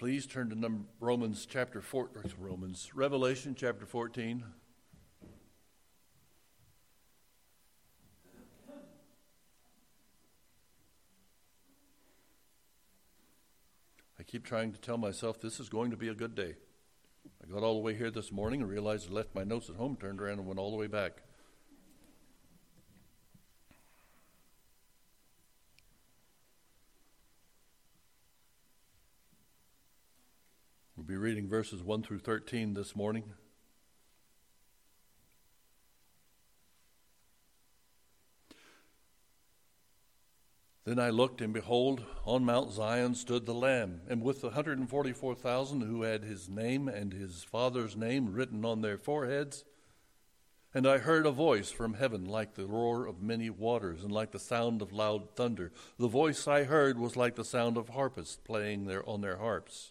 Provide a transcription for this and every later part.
please turn to number, Romans chapter 4, Romans, Revelation chapter 14. I keep trying to tell myself this is going to be a good day. I got all the way here this morning and realized I left my notes at home, turned around, and went all the way back. Be reading verses 1 through 13 this morning. Then I looked, and behold, on Mount Zion stood the Lamb, and with the 144,000 who had his name and his father's name written on their foreheads. And I heard a voice from heaven like the roar of many waters, and like the sound of loud thunder. The voice I heard was like the sound of harpists playing their, on their harps.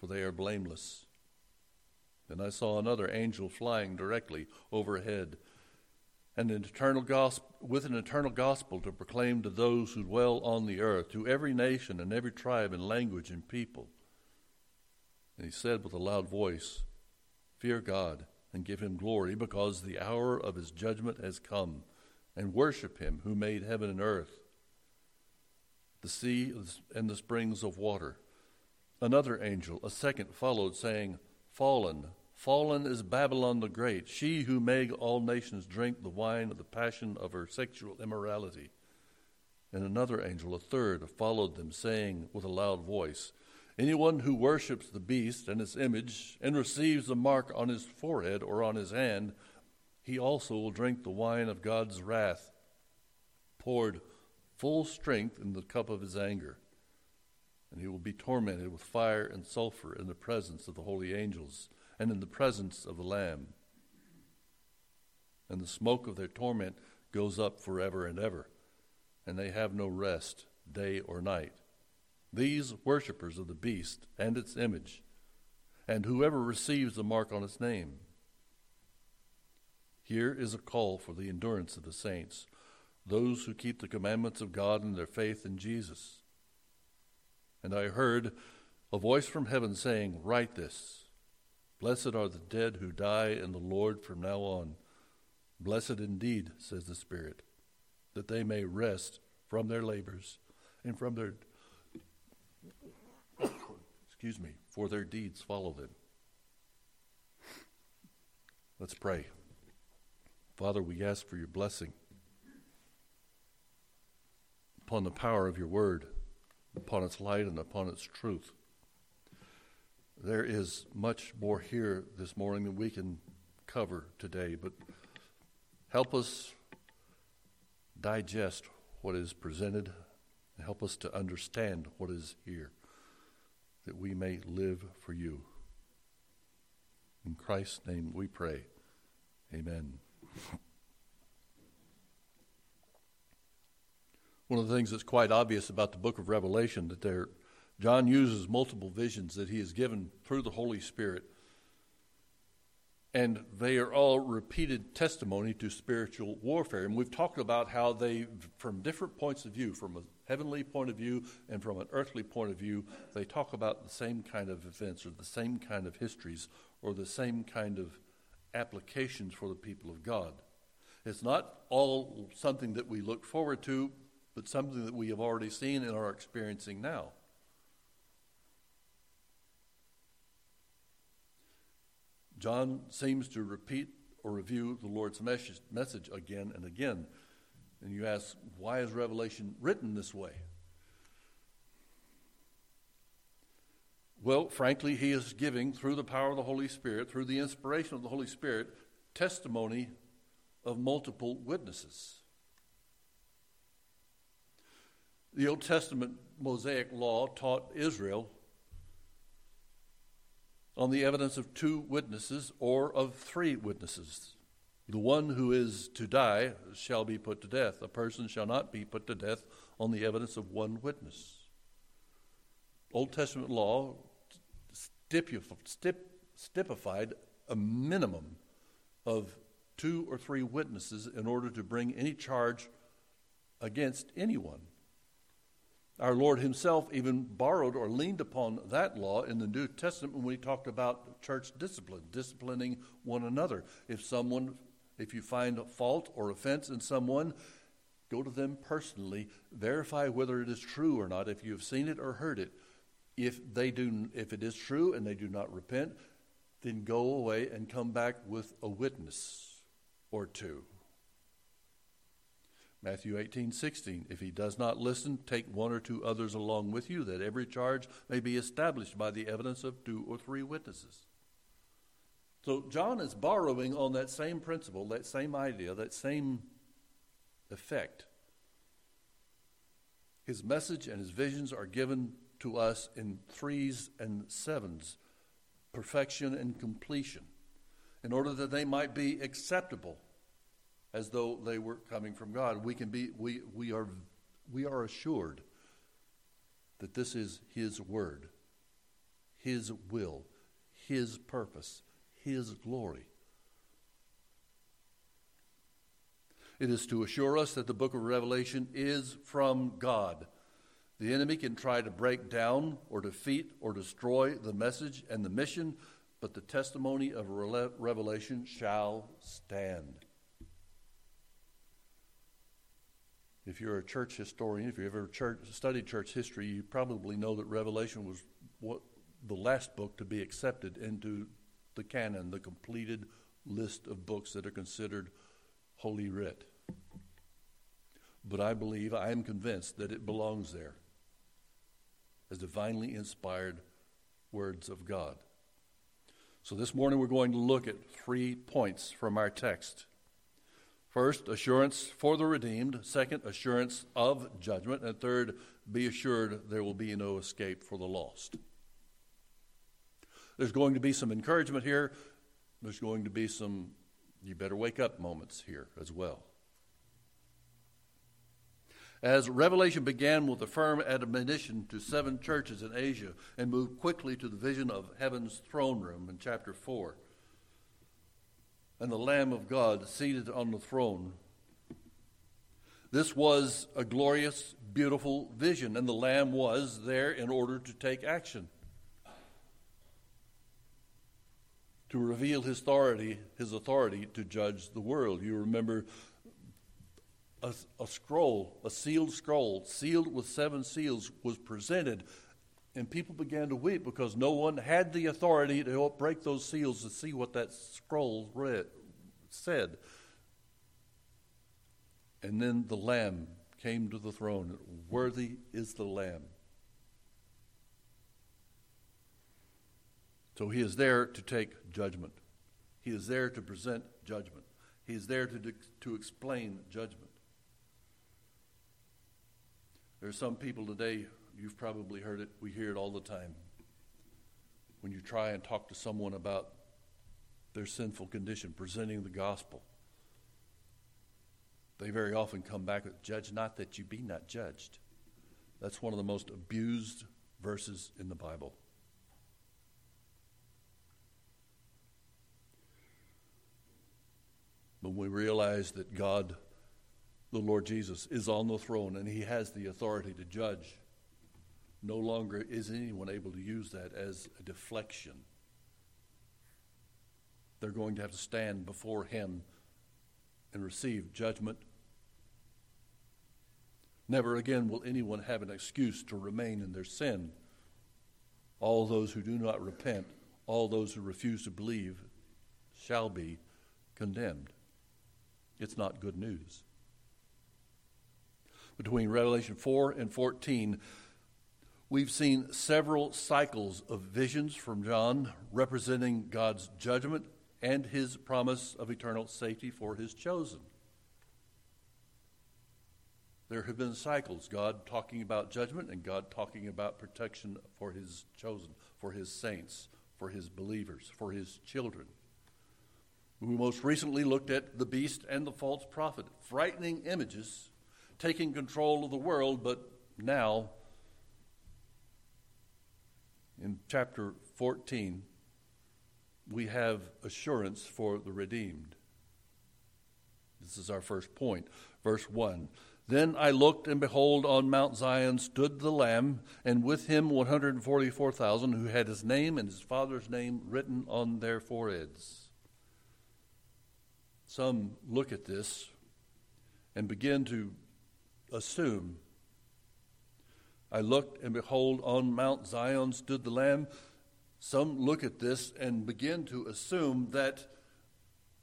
for they are blameless. Then I saw another angel flying directly overhead, and an eternal gospel, with an eternal gospel to proclaim to those who dwell on the earth, to every nation and every tribe and language and people. And he said with a loud voice, Fear God and give him glory, because the hour of his judgment has come, and worship him who made heaven and earth, the sea and the springs of water. Another angel, a second, followed, saying, Fallen, Fallen is Babylon the Great, she who made all nations drink the wine of the passion of her sexual immorality. And another angel, a third, followed them, saying with a loud voice, Anyone who worships the beast and its image and receives the mark on his forehead or on his hand, he also will drink the wine of God's wrath, poured full strength in the cup of his anger. And he will be tormented with fire and sulfur in the presence of the holy angels and in the presence of the Lamb. And the smoke of their torment goes up forever and ever, and they have no rest, day or night. These worshippers of the beast and its image, and whoever receives the mark on its name. Here is a call for the endurance of the saints, those who keep the commandments of God and their faith in Jesus. And I heard a voice from heaven saying, Write this Blessed are the dead who die in the Lord from now on. Blessed indeed, says the Spirit, that they may rest from their labors and from their excuse me, for their deeds follow them. Let's pray. Father, we ask for your blessing upon the power of your word, upon its light and upon its truth. There is much more here this morning than we can cover today, but help us digest what is presented and help us to understand what is here, that we may live for you. In Christ's name we pray. Amen. One of the things that's quite obvious about the book of Revelation that there John uses multiple visions that he is given through the Holy Spirit. And they are all repeated testimony to spiritual warfare. And we've talked about how they, from different points of view, from a heavenly point of view and from an earthly point of view, they talk about the same kind of events or the same kind of histories or the same kind of applications for the people of God. It's not all something that we look forward to, but something that we have already seen and are experiencing now. John seems to repeat or review the Lord's message again and again. And you ask, why is Revelation written this way? Well, frankly, he is giving, through the power of the Holy Spirit, through the inspiration of the Holy Spirit, testimony of multiple witnesses. The Old Testament Mosaic law taught Israel on the evidence of two witnesses or of three witnesses. The one who is to die shall be put to death. A person shall not be put to death on the evidence of one witness. Old Testament law stipified a minimum of two or three witnesses in order to bring any charge against anyone. Our Lord Himself even borrowed or leaned upon that law in the New Testament when He talked about church discipline, disciplining one another. If someone, if you find fault or offense in someone, go to them personally, verify whether it is true or not, if you have seen it or heard it. If they do, if it is true and they do not repent, then go away and come back with a witness or two. Matthew 18, 16. If he does not listen, take one or two others along with you, that every charge may be established by the evidence of two or three witnesses. So John is borrowing on that same principle, that same idea, that same effect. His message and his visions are given to us in threes and sevens, perfection and completion, in order that they might be acceptable as though they were coming from God. We can be we we are we are assured that this is his word, his will, his purpose, his glory. It is to assure us that the book of Revelation is from God. The enemy can try to break down or defeat or destroy the message and the mission, but the testimony of Revelation shall stand. If you're a church historian, if you've ever church, studied church history, you probably know that Revelation was what, the last book to be accepted into the canon, the completed list of books that are considered Holy Writ. But I believe, I am convinced that it belongs there as divinely inspired words of God. So this morning we're going to look at three points from our text. First, assurance for the redeemed. Second, assurance of judgment. And third, be assured there will be no escape for the lost. There's going to be some encouragement here. There's going to be some you better wake up moments here as well. As Revelation began with a firm admonition to seven churches in Asia and moved quickly to the vision of heaven's throne room in chapter 4, and the Lamb of God seated on the throne. This was a glorious, beautiful vision, and the Lamb was there in order to take action. To reveal his authority, his authority to judge the world. You remember a, a, scroll, a sealed scroll, sealed with seven seals, was presented, and people began to weep because no one had the authority to help break those seals to see what that scroll read, said. And then the Lamb came to the throne. Worthy is the Lamb. So he is there to take judgment. He is there to present judgment. He is there to, to explain judgment. There are some people today, you've probably heard it, we hear it all the time. When you try and talk to someone about their sinful condition, presenting the gospel, they very often come back with, Judge not that you be not judged. That's one of the most abused verses in the Bible. When we realize that God the Lord Jesus is on the throne and he has the authority to judge. No longer is anyone able to use that as a deflection. They're going to have to stand before him and receive judgment. Never again will anyone have an excuse to remain in their sin. All those who do not repent, all those who refuse to believe, shall be condemned. It's not good news between Revelation 4 and 14, we've seen several cycles of visions from John representing God's judgment and his promise of eternal safety for his chosen. There have been cycles God talking about judgment and God talking about protection for his chosen, for his saints, for his believers, for his children. We most recently looked at the beast and the false prophet, frightening images taking control of the world, but now, in chapter 14, we have assurance for the redeemed. This is our first point. Verse 1 Then I looked, and behold, on Mount Zion stood the Lamb, and with him 144,000 who had his name and his father's name written on their foreheads. Some look at this and begin to assume. I looked, and behold, on Mount Zion stood the Lamb. Some look at this and begin to assume that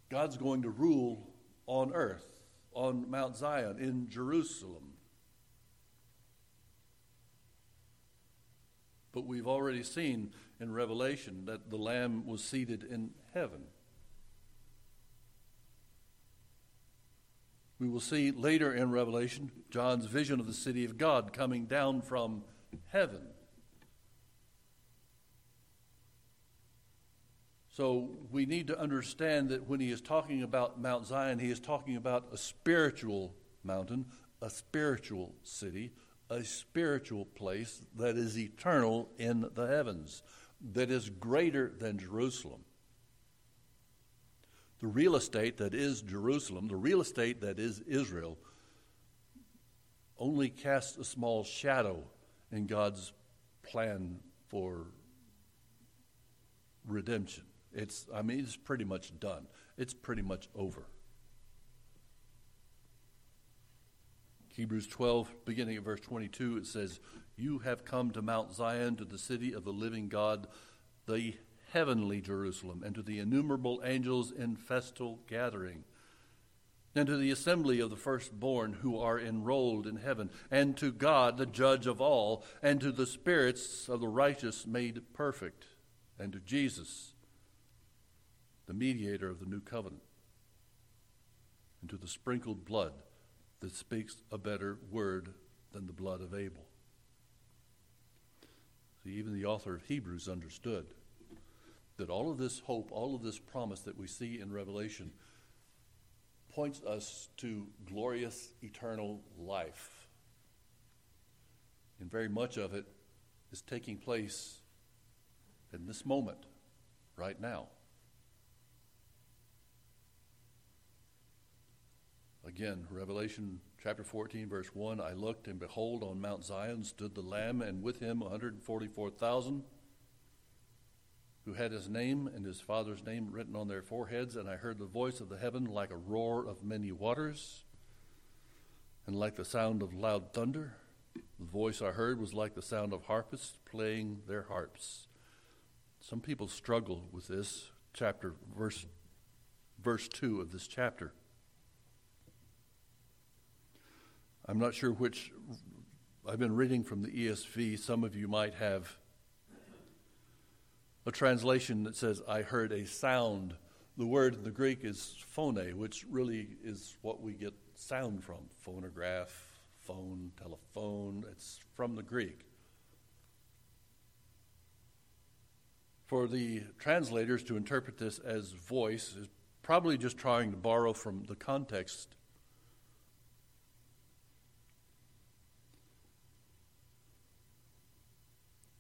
God's going to rule on earth, on Mount Zion, in Jerusalem. But we've already seen in Revelation that the Lamb was seated in heaven. We will see later in Revelation John's vision of the city of God coming down from heaven. So we need to understand that when he is talking about Mount Zion, he is talking about a spiritual mountain, a spiritual city, a spiritual place that is eternal in the heavens, that is greater than Jerusalem the real estate that is Jerusalem, the real estate that is Israel, only casts a small shadow in God's plan for redemption. It's, I mean, it's pretty much done. It's pretty much over. Hebrews 12, beginning at verse 22, it says, You have come to Mount Zion, to the city of the living God, the heavenly Jerusalem, and to the innumerable angels in festal gathering, and to the assembly of the firstborn who are enrolled in heaven, and to God, the judge of all, and to the spirits of the righteous made perfect, and to Jesus, the mediator of the new covenant, and to the sprinkled blood that speaks a better word than the blood of Abel. See, even the author of Hebrews understood that all of this hope, all of this promise that we see in Revelation points us to glorious eternal life. And very much of it is taking place in this moment, right now. Again, Revelation chapter 14, verse 1 I looked, and behold, on Mount Zion stood the Lamb, and with him 144,000 who had his name and his father's name written on their foreheads, and I heard the voice of the heaven like a roar of many waters, and like the sound of loud thunder. The voice I heard was like the sound of harpists playing their harps. Some people struggle with this chapter, verse, verse 2 of this chapter. I'm not sure which, I've been reading from the ESV. Some of you might have a translation that says, I heard a sound. The word in the Greek is phone, which really is what we get sound from phonograph, phone, telephone. It's from the Greek. For the translators to interpret this as voice is probably just trying to borrow from the context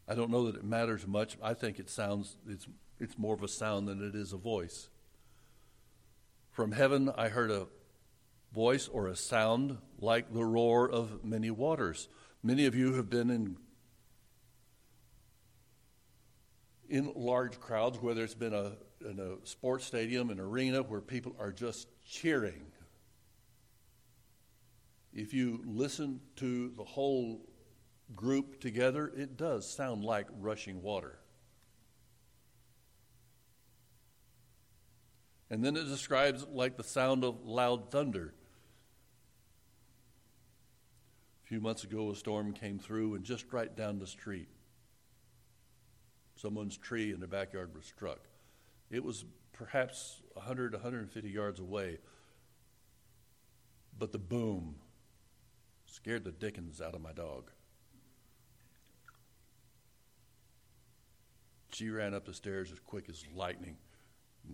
I don't know that it matters much. I think it sounds it's it's more of a sound than it is a voice. From heaven I heard a voice or a sound like the roar of many waters. Many of you have been in in large crowds, whether it's been a in a sports stadium, an arena where people are just cheering. If you listen to the whole group together, it does sound like rushing water. And then it describes like the sound of loud thunder. A few months ago, a storm came through and just right down the street, someone's tree in their backyard was struck. It was perhaps 100, 150 yards away, but the boom scared the dickens out of my dog. She ran up the stairs as quick as lightning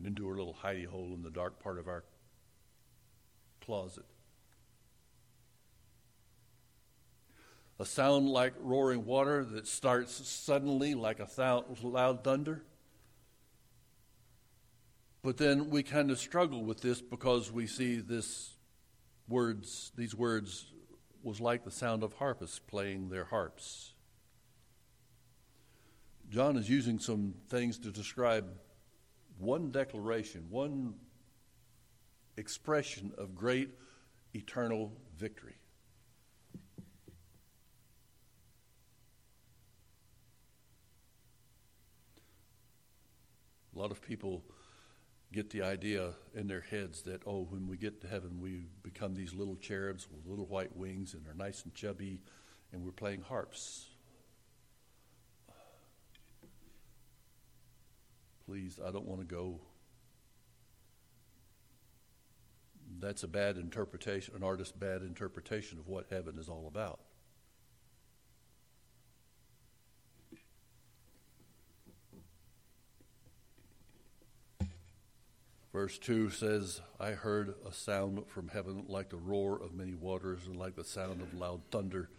into her little hidey hole in the dark part of our closet. A sound like roaring water that starts suddenly like a thou- loud thunder. But then we kind of struggle with this because we see this words, these words was like the sound of harpists playing their harps. John is using some things to describe one declaration, one expression of great eternal victory. A lot of people get the idea in their heads that, oh, when we get to heaven, we become these little cherubs with little white wings and are nice and chubby, and we're playing harps. Please, I don't want to go. That's a bad interpretation, an artist's bad interpretation of what heaven is all about. Verse 2 says, I heard a sound from heaven like the roar of many waters and like the sound of loud thunder.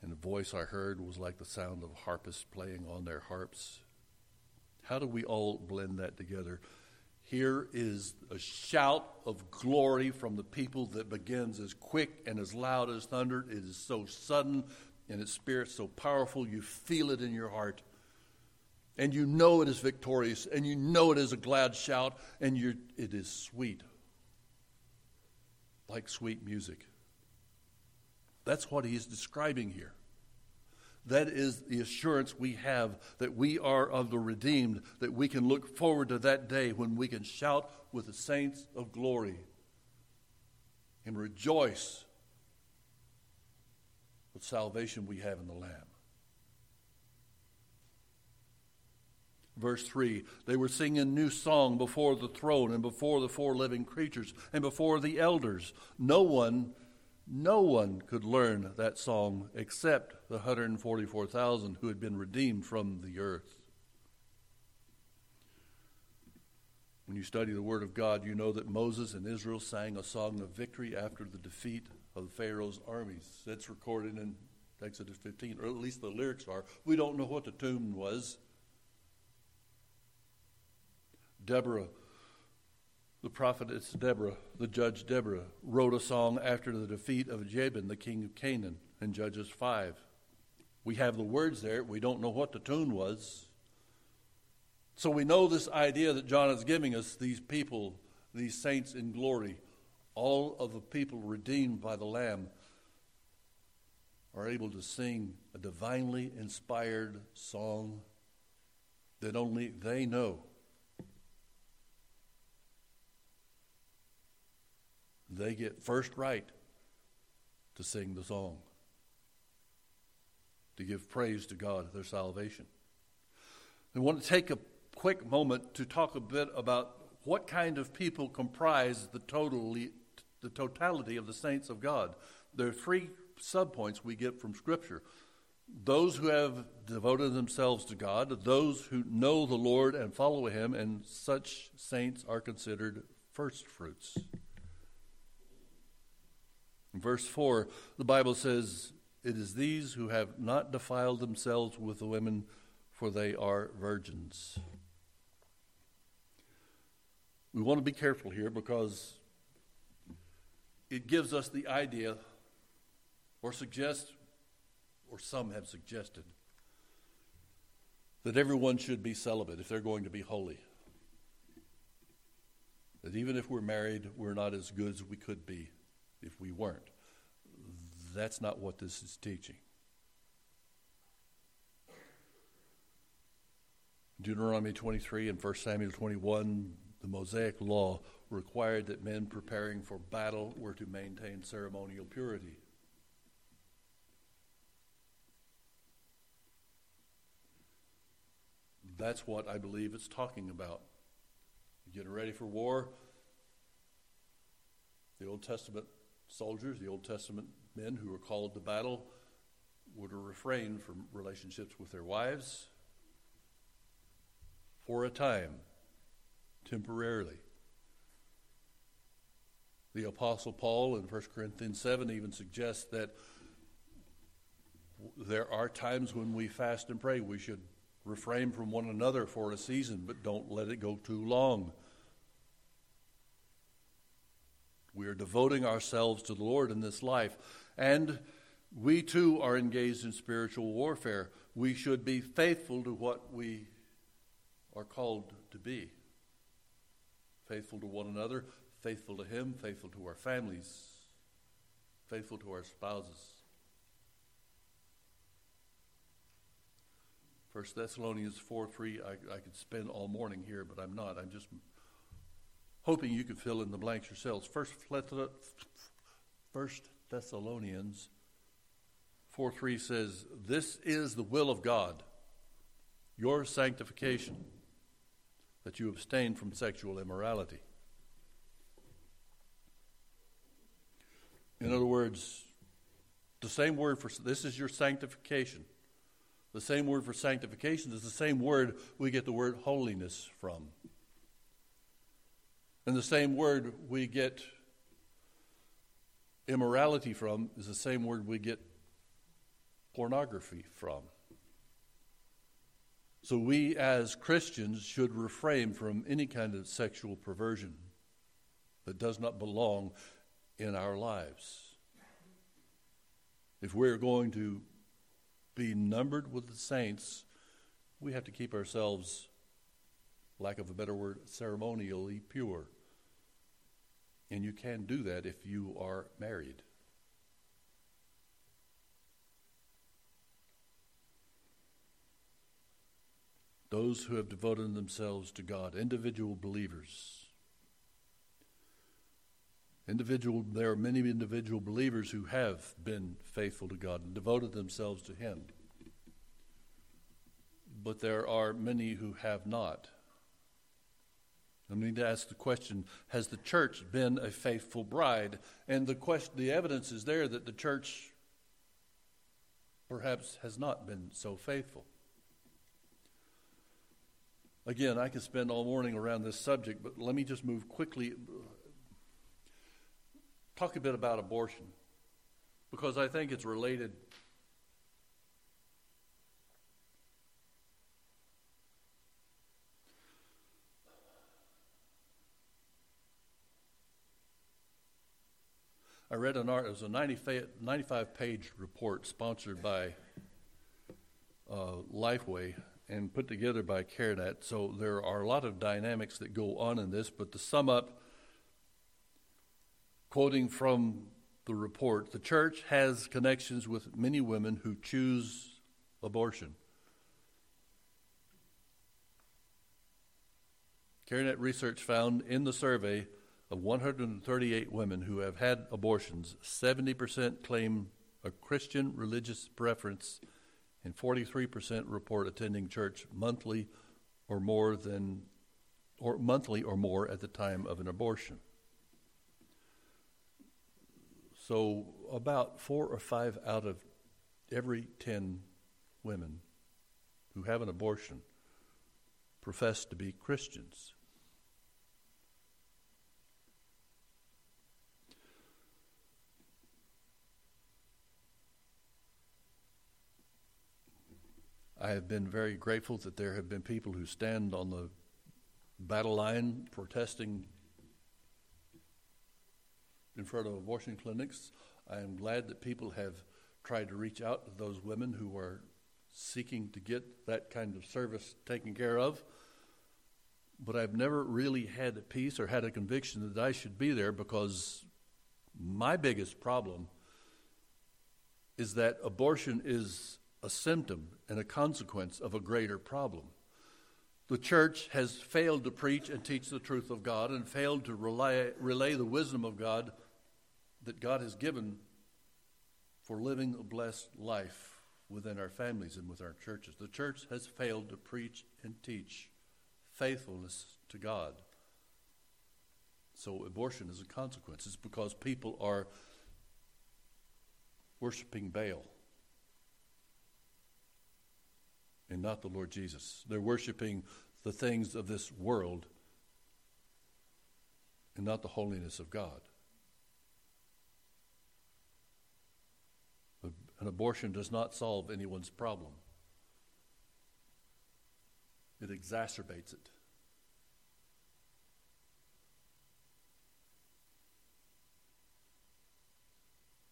And the voice I heard was like the sound of harpists playing on their harps. How do we all blend that together? Here is a shout of glory from the people that begins as quick and as loud as thunder. It is so sudden and its spirit so powerful, you feel it in your heart and you know it is victorious, and you know it is a glad shout, and it is sweet, like sweet music. That's what he is describing here. That is the assurance we have that we are of the redeemed, that we can look forward to that day when we can shout with the saints of glory and rejoice with salvation we have in the Lamb. Verse 3 They were singing a new song before the throne and before the four living creatures and before the elders. No one, no one could learn that song except the 144,000 who had been redeemed from the earth. When you study the Word of God, you know that Moses and Israel sang a song of victory after the defeat of Pharaoh's armies. That's recorded in Exodus 15, or at least the lyrics are. We don't know what the tune was. Deborah, the prophetess Deborah, the judge Deborah, wrote a song after the defeat of Jabin, the king of Canaan, in Judges 5. We have the words there. We don't know what the tune was. So we know this idea that John is giving us these people, these saints in glory, all of the people redeemed by the Lamb, are able to sing a divinely inspired song that only they know. They get first right to sing the song, to give praise to God, for their salvation. I want to take a quick moment to talk a bit about what kind of people comprise the, totally, the totality of the saints of God. There are three subpoints we get from Scripture those who have devoted themselves to God, those who know the Lord and follow Him, and such saints are considered first fruits. Verse 4, the Bible says, It is these who have not defiled themselves with the women, for they are virgins. We want to be careful here because it gives us the idea, or suggests, or some have suggested, that everyone should be celibate if they're going to be holy. That even if we're married, we're not as good as we could be if we weren't. That's not what this is teaching. Deuteronomy 23 and 1 Samuel 21, the Mosaic law required that men preparing for battle were to maintain ceremonial purity. That's what I believe it's talking about. Getting ready for war. The Old Testament soldiers, the Old Testament men who were called to battle to refrain from relationships with their wives, for a time, temporarily. The Apostle Paul in 1 Corinthians 7 even suggests that there are times when we fast and pray. We should refrain from one another for a season, but don't let it go too long. We are devoting ourselves to the Lord in this life. And we too are engaged in spiritual warfare. We should be faithful to what we are called to be faithful to one another, faithful to Him, faithful to our families, faithful to our spouses. First Thessalonians 4 3, I, I could spend all morning here, but I'm not. I'm just hoping you can fill in the blanks yourselves. First, First Thessalonians 4 3 says, This is the will of God, your sanctification, that you abstain from sexual immorality. In other words, the same word for this is your sanctification. The same word for sanctification is the same word we get the word holiness from. And the same word we get immorality from is the same word we get pornography from. So we as Christians should refrain from any kind of sexual perversion that does not belong in our lives. If we're going to be numbered with the saints, we have to keep ourselves, lack of a better word, ceremonially pure. And you can do that if you are married. Those who have devoted themselves to God, individual believers. Individual, there are many individual believers who have been faithful to God and devoted themselves to Him. But there are many who have not. I need to ask the question Has the church been a faithful bride? And the, question, the evidence is there that the church perhaps has not been so faithful. Again, I could spend all morning around this subject, but let me just move quickly talk a bit about abortion because I think it's related. I read an art, it was a 95 page report sponsored by uh, Lifeway and put together by CareNet. So there are a lot of dynamics that go on in this, but to sum up, Quoting from the report, the church has connections with many women who choose abortion. CareNet research found in the survey of 138 women who have had abortions, 70% claim a Christian religious preference, and 43% report attending church monthly or more than or monthly or more at the time of an abortion. So, about four or five out of every 10 women who have an abortion profess to be Christians. I have been very grateful that there have been people who stand on the battle line protesting in front of abortion clinics. I am glad that people have tried to reach out to those women who are seeking to get that kind of service taken care of. But I've never really had a peace or had a conviction that I should be there because my biggest problem is that abortion is a symptom and a consequence of a greater problem. The church has failed to preach and teach the truth of God and failed to relay, relay the wisdom of God that God has given for living a blessed life within our families and with our churches. The church has failed to preach and teach faithfulness to God. So abortion is a consequence. It's because people are worshiping Baal and not the Lord Jesus. They're worshiping the things of this world and not the holiness of God. An abortion does not solve anyone's problem, it exacerbates it.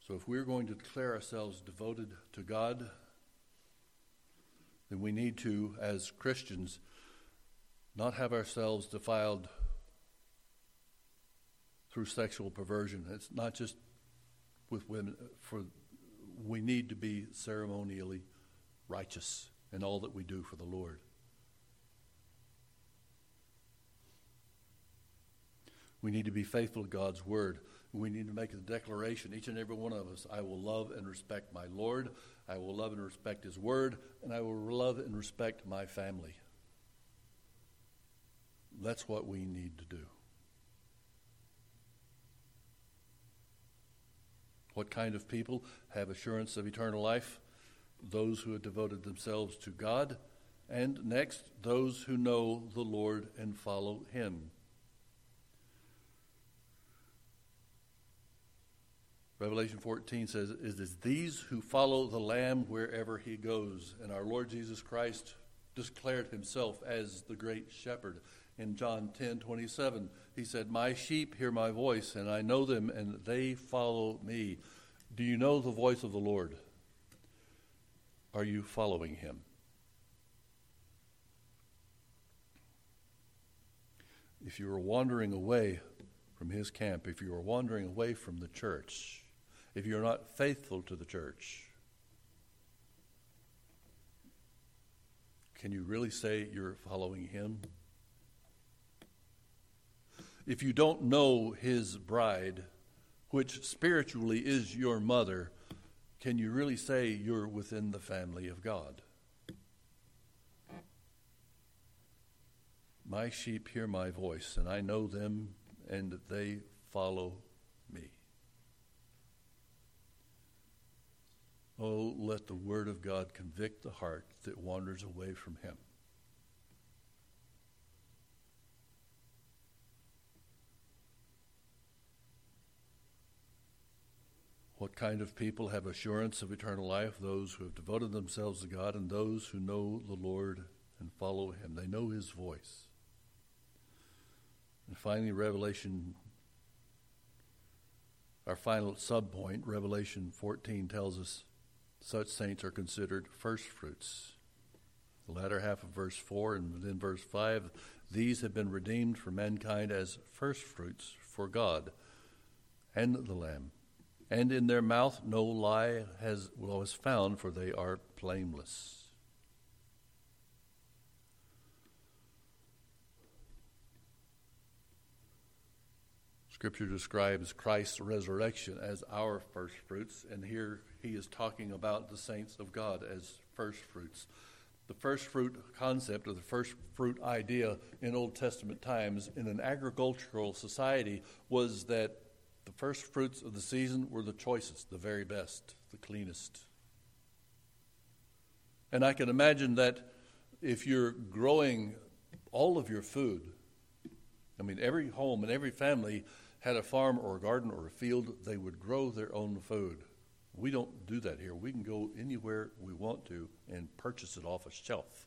So, if we're going to declare ourselves devoted to God, then we need to, as Christians, not have ourselves defiled through sexual perversion. It's not just with women, for we need to be ceremonially righteous in all that we do for the Lord. We need to be faithful to God's word. We need to make a declaration, each and every one of us I will love and respect my Lord, I will love and respect his word, and I will love and respect my family. That's what we need to do. What kind of people have assurance of eternal life? Those who have devoted themselves to God. And next, those who know the Lord and follow Him. Revelation 14 says, It is these who follow the Lamb wherever he goes. And our Lord Jesus Christ declared himself as the great shepherd. In John 10 27, he said, My sheep hear my voice, and I know them, and they follow me. Do you know the voice of the Lord? Are you following him? If you are wandering away from his camp, if you are wandering away from the church, if you're not faithful to the church, can you really say you're following him? If you don't know his bride, which spiritually is your mother, can you really say you're within the family of God? My sheep hear my voice, and I know them, and they follow me. Oh, let the word of God convict the heart that wanders away from him. What kind of people have assurance of eternal life? Those who have devoted themselves to God and those who know the Lord and follow him. They know his voice. And finally, Revelation our final subpoint, Revelation 14, tells us such saints are considered first fruits. The latter half of verse 4 and then verse 5 these have been redeemed for mankind as first fruits for God and the Lamb. And in their mouth no lie has, was found, for they are blameless. Scripture describes Christ's resurrection as our first fruits, and here he is talking about the saints of God as first fruits. The first fruit concept or the first fruit idea in Old Testament times in an agricultural society was that the first fruits of the season were the choicest, the very best, the cleanest. And I can imagine that if you're growing all of your food, I mean, every home and every family had a farm or a garden or a field, they would grow their own food. We don't do that here. We can go anywhere we want to and purchase it off a shelf.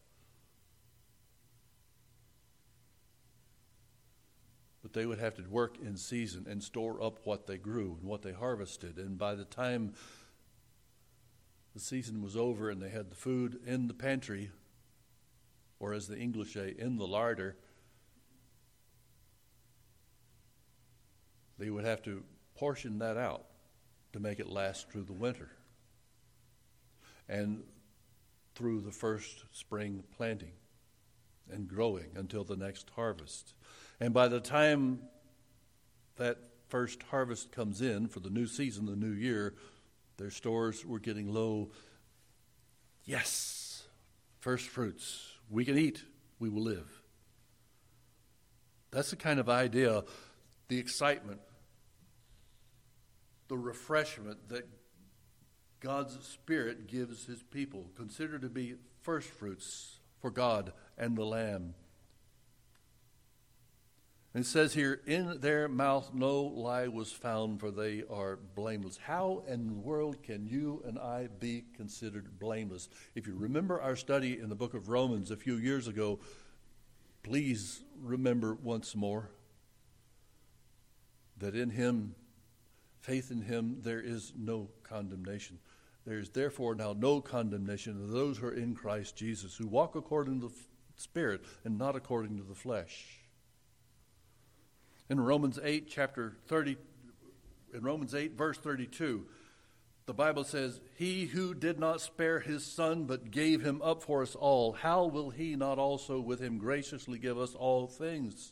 But they would have to work in season and store up what they grew and what they harvested. And by the time the season was over and they had the food in the pantry, or as the English say, in the larder, they would have to portion that out to make it last through the winter and through the first spring planting and growing until the next harvest. And by the time that first harvest comes in for the new season, the new year, their stores were getting low. Yes, first fruits. We can eat, we will live. That's the kind of idea, the excitement the refreshment that God's Spirit gives His people, considered to be first fruits for God and the Lamb. And It says here, in their mouth no lie was found, for they are blameless. How in the world can you and I be considered blameless? If you remember our study in the book of Romans a few years ago, please remember once more that in him, faith in him, there is no condemnation. There is therefore now no condemnation of those who are in Christ Jesus, who walk according to the Spirit and not according to the flesh. In Romans 8, chapter 30, in Romans 8, verse 32, the Bible says, He who did not spare his son, but gave him up for us all, how will he not also with him graciously give us all things?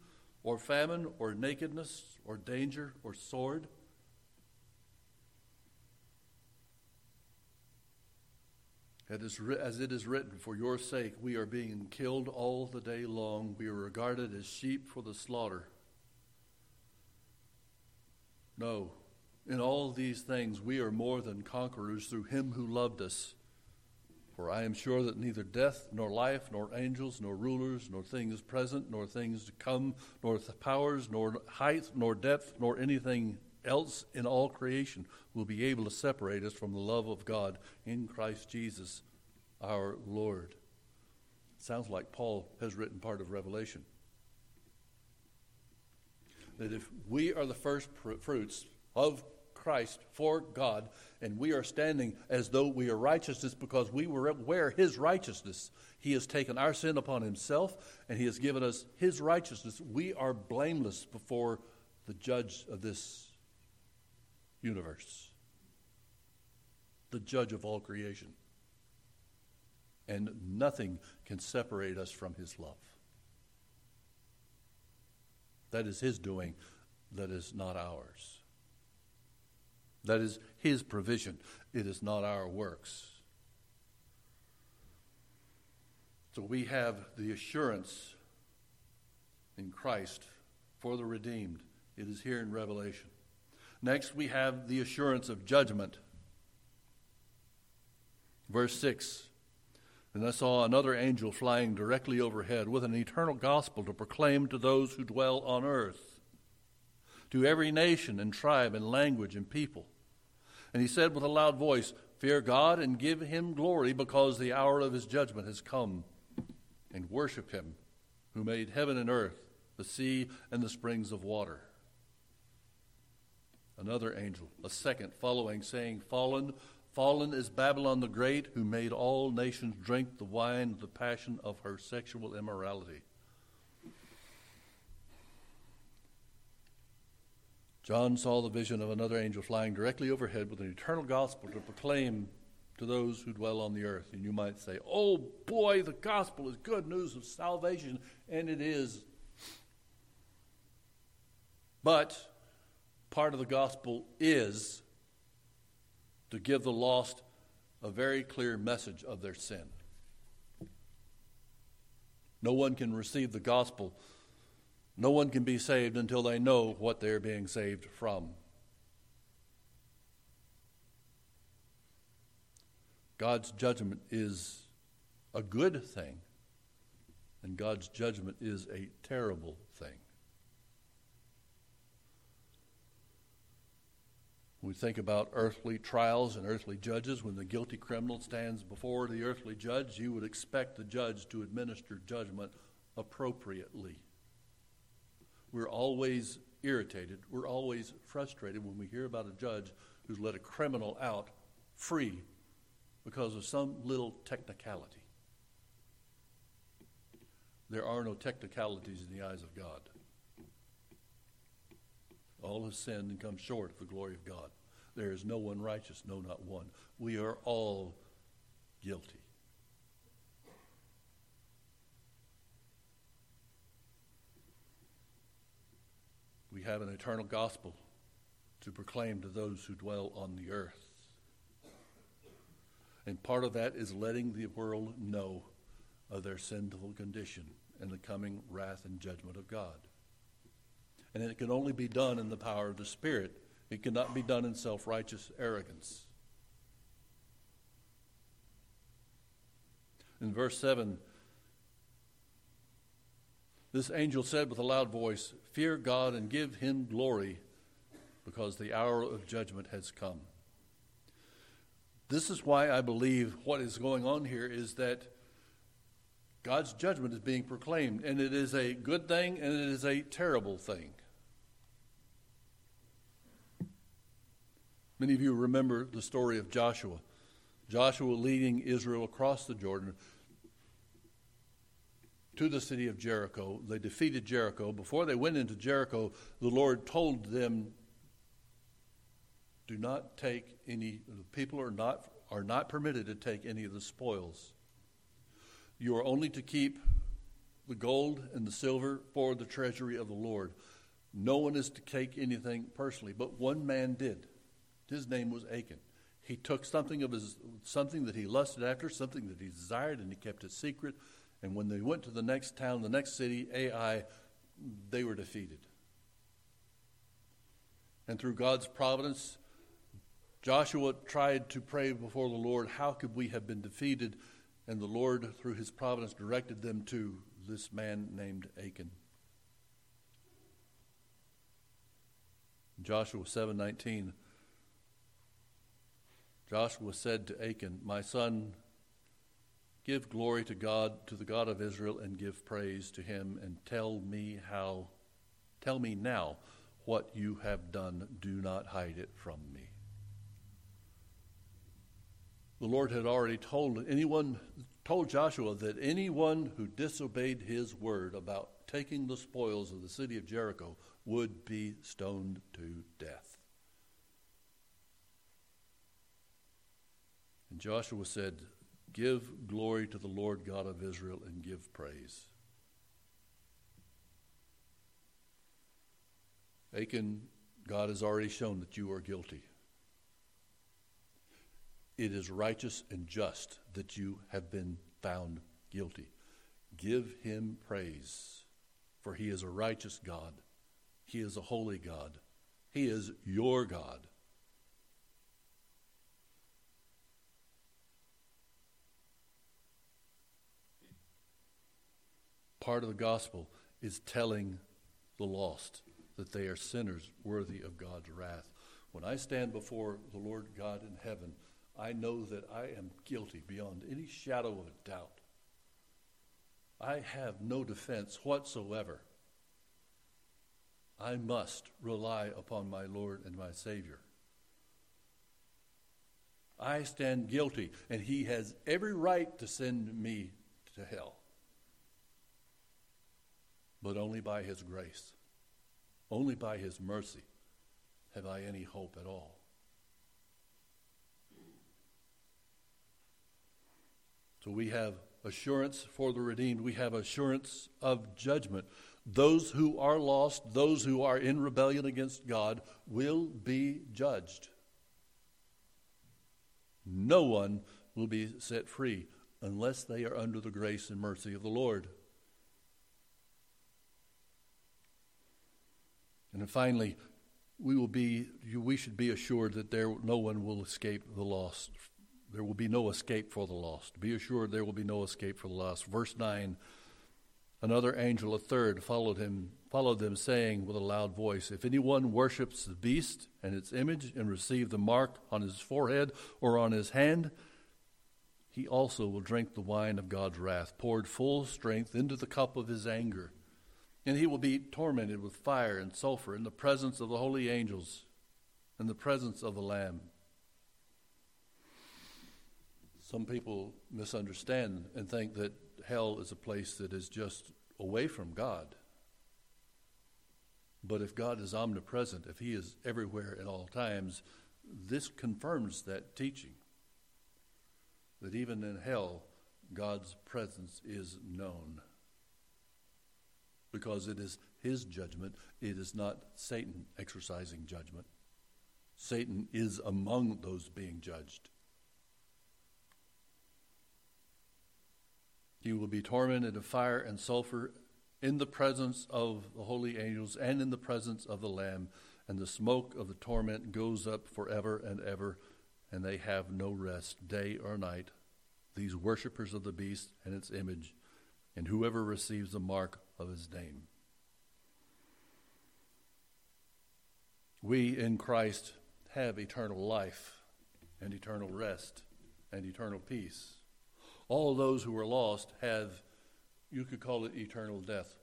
or famine or nakedness or danger or sword? As it is written, for your sake we are being killed all the day long. We are regarded as sheep for the slaughter. No, in all these things we are more than conquerors through him who loved us. For I am sure that neither death, nor life, nor angels, nor rulers, nor things present, nor things to come, nor powers, nor height, nor depth, nor anything else in all creation will be able to separate us from the love of God in Christ Jesus our Lord. Sounds like Paul has written part of Revelation. That if we are the first fruits of Christ for God, and we are standing as though we are righteousness because we were aware his righteousness. He has taken our sin upon himself, and he has given us his righteousness. We are blameless before the judge of this universe, the judge of all creation. And nothing can separate us from his love. That is his doing, that is not ours. That is his provision, it is not our works. So we have the assurance in Christ for the redeemed. It is here in Revelation. Next, we have the assurance of judgment. Verse 6 And I saw another angel flying directly overhead with an eternal gospel to proclaim to those who dwell on earth, to every nation and tribe and language and people. And he said with a loud voice, Fear God and give him glory, because the hour of his judgment has come, and worship him who made heaven and earth, the sea, and the springs of water another angel, a second, following, saying, Fallen, fallen is Babylon the Great, who made all nations drink the wine of the passion of her sexual immorality. John saw the vision of another angel flying directly overhead with an eternal gospel to proclaim to those who dwell on the earth. And you might say, oh boy, the gospel is good news of salvation, and it is. But part of the gospel is to give the lost a very clear message of their sin. No one can receive the gospel, no one can be saved until they know what they're being saved from. God's judgment is a good thing, and God's judgment is a terrible thing. We think about earthly trials and earthly judges. When the guilty criminal stands before the earthly judge, you would expect the judge to administer judgment appropriately. We're always irritated, we're always frustrated when we hear about a judge who's let a criminal out free because of some little technicality. There are no technicalities in the eyes of God. All have sinned and come short of the glory of God. There is no one righteous, no, not one. We are all guilty. We have an eternal gospel to proclaim to those who dwell on the earth. And part of that is letting the world know of their sinful condition and the coming wrath and judgment of God. And it can only be done in the power of the Spirit, it cannot be done in self righteous arrogance. In verse 7, this angel said with a loud voice, Fear God and give him glory, because the hour of judgment has come. This is why I believe what is going on here is that God's judgment is being proclaimed, and it is a good thing and it is a terrible thing. Many of you remember the story of Joshua. Joshua leading Israel across the Jordan to the city of Jericho. They defeated Jericho. Before they went into Jericho, the Lord told them, "Do not take any. The people are not are not permitted to take any of the spoils. You are only to keep the gold and the silver for the treasury of the Lord. No one is to take anything personally, but one man did. His name was Achan. He took something of his something that he lusted after, something that he desired, and he kept it secret and when they went to the next town, the next city, Ai, they were defeated. And through God's providence, Joshua tried to pray before the Lord, How could we have been defeated? And the Lord, through his providence, directed them to this man named Achan. Joshua 7:19 Joshua said to Achan, "My son, Give glory to God, to the God of Israel, and give praise to him, and tell me how, tell me now what you have done. Do not hide it from me. The Lord had already told anyone, told Joshua that anyone who disobeyed his word about taking the spoils of the city of Jericho would be stoned to death. And Joshua said, Give glory to the Lord God of Israel and give praise. Achan, God has already shown that you are guilty. It is righteous and just that you have been found guilty. Give him praise, for he is a righteous God. He is a holy God. He is your God. Part of the gospel is telling the lost that they are sinners worthy of God's wrath. When I stand before the Lord God in heaven, I know that I am guilty beyond any shadow of a doubt. I have no defense whatsoever. I must rely upon my Lord and my Savior. I stand guilty, and He has every right to send me to hell but only by His grace, only by His mercy have I any hope at all. So we have assurance for the redeemed. We have assurance of judgment. Those who are lost, those who are in rebellion against God, will be judged. No one will be set free unless they are under the grace and mercy of the Lord. And finally, we will be we should be assured that there no one will escape the lost. There will be no escape for the lost. Be assured there will be no escape for the lost. Verse 9 Another angel, a third, followed him, followed them, saying with a loud voice, If anyone worships the beast and its image and receive the mark on his forehead or on his hand, he also will drink the wine of God's wrath, poured full strength into the cup of his anger and he will be tormented with fire and sulfur in the presence of the holy angels and the presence of the Lamb. Some people misunderstand and think that hell is a place that is just away from God. But if God is omnipresent, if He is everywhere at all times, this confirms that teaching. That even in hell, God's presence is known. Because it is his judgment. It is not Satan exercising judgment. Satan is among those being judged. He will be tormented in fire and sulfur in the presence of the holy angels and in the presence of the Lamb, and the smoke of the torment goes up forever and ever, and they have no rest, day or night, these worshippers of the beast and its image, and whoever receives the mark of his name. We in Christ have eternal life and eternal rest and eternal peace. All those who are lost have, you could call it eternal death.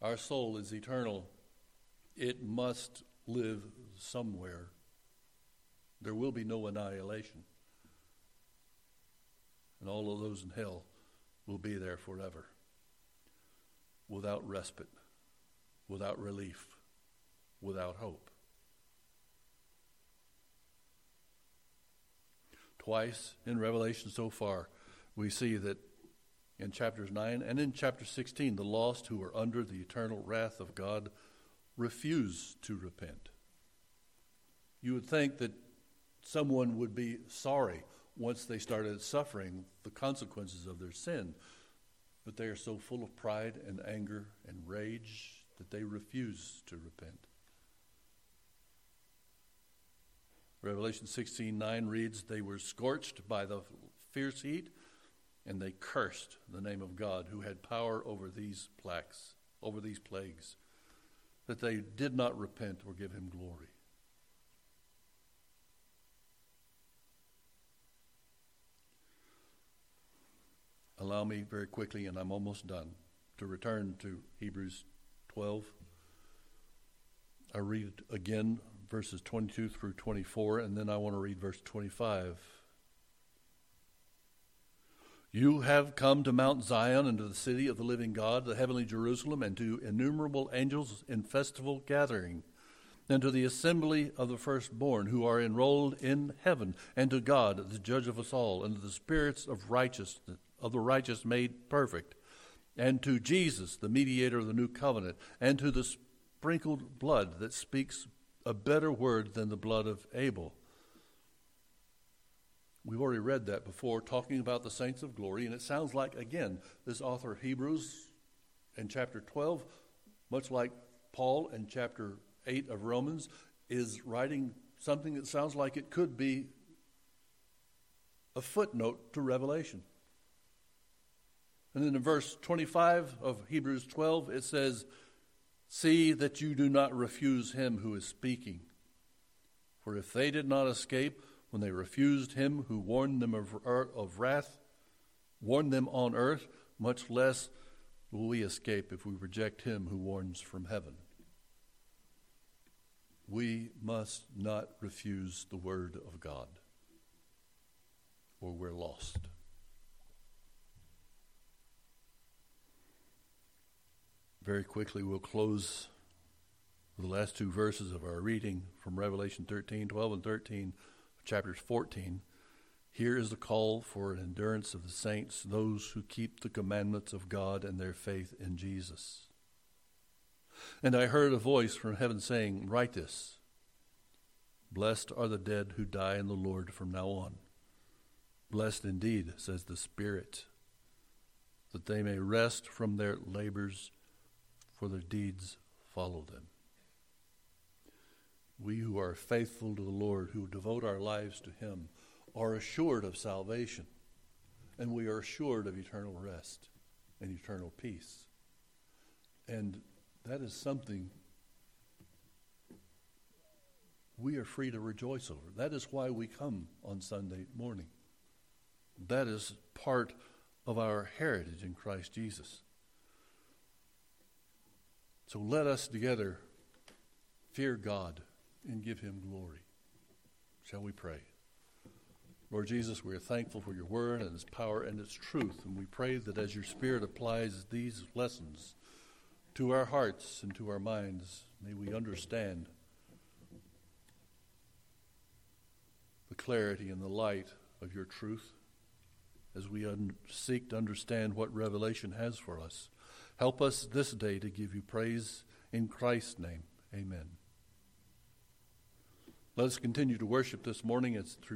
Our soul is eternal. It must live somewhere. There will be no annihilation. And all of those in hell will be there forever without respite, without relief, without hope. Twice in Revelation so far, we see that in chapters 9 and in chapter 16, the lost who are under the eternal wrath of God refuse to repent. You would think that someone would be sorry once they started suffering the consequences of their sin, but they are so full of pride and anger and rage that they refuse to repent. Revelation 16:9 reads, "They were scorched by the fierce heat, and they cursed the name of God who had power over these plagues, over these plagues, that they did not repent or give him glory. Allow me very quickly, and I'm almost done, to return to Hebrews 12. I read again verses 22 through 24, and then I want to read verse 25 you have come to Mount Zion and to the city of the living God, the heavenly Jerusalem, and to innumerable angels in festival gathering, and to the assembly of the firstborn who are enrolled in heaven, and to God, the judge of us all, and to the spirits of righteousness of the righteous made perfect, and to Jesus, the mediator of the new covenant, and to the sprinkled blood that speaks a better word than the blood of Abel We've already read that before, talking about the saints of glory, and it sounds like, again, this author of Hebrews in chapter 12, much like Paul in chapter 8 of Romans, is writing something that sounds like it could be a footnote to Revelation. And then in verse 25 of Hebrews 12, it says, See that you do not refuse him who is speaking. For if they did not escape, when they refused him who warned them of, er, of wrath, warned them on earth, much less will we escape if we reject him who warns from heaven. We must not refuse the word of God, or we're lost. Very quickly, we'll close the last two verses of our reading from Revelation 13, 12, and 13 chapter 14, here is the call for an endurance of the saints, those who keep the commandments of God and their faith in Jesus. And I heard a voice from heaven saying, Write this Blessed are the dead who die in the Lord from now on. Blessed indeed, says the Spirit, that they may rest from their labors, for their deeds follow them we who are faithful to the Lord, who devote our lives to Him, are assured of salvation, and we are assured of eternal rest and eternal peace. And that is something we are free to rejoice over. That is why we come on Sunday morning. That is part of our heritage in Christ Jesus. So let us together fear God and give him glory. Shall we pray? Lord Jesus, we are thankful for your word and its power and its truth, and we pray that as your Spirit applies these lessons to our hearts and to our minds, may we understand the clarity and the light of your truth as we un- seek to understand what Revelation has for us. Help us this day to give you praise in Christ's name. Amen. Let us continue to worship this morning. It's through